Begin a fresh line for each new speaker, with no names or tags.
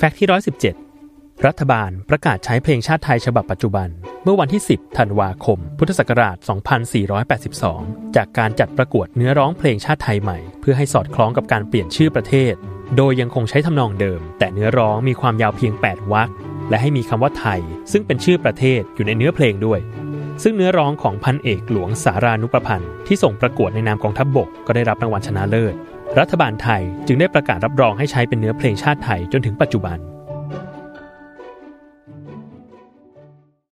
แฟกต์ที่ 117 รัฐบาลประกาศใช้เพลงชาติไทยฉบับปัจจุบัน เมื่อวันที่ 10 ธันวาคม พุทธศักราช 2482 จากการจัดประกวดเนื้อร้องเพลงชาติไทยใหม่ เพื่อให้สอดคล้องกับการเปลี่ยนชื่อประเทศ โดยยังคงใช้ทำนองเดิม แต่เนื้อร้องมีความยาวเพียง 8วรรคและให้มีคำว่าไทย ซึ่งเป็นชื่อประเทศอยู่ในเนื้อเพลงด้วย ซึ่งเนื้อร้องของพันเอกหลวงสารานุประพันธ์ที่ส่งประกวดในนามกองทัพบบกก็ได้รับรางวัลชนะเลิศ รัฐบาลไทยจึงได้ประกาศรับรองให้ใช้เป็นเนื้อเพลงชาติไทยจนถึงปัจจุบัน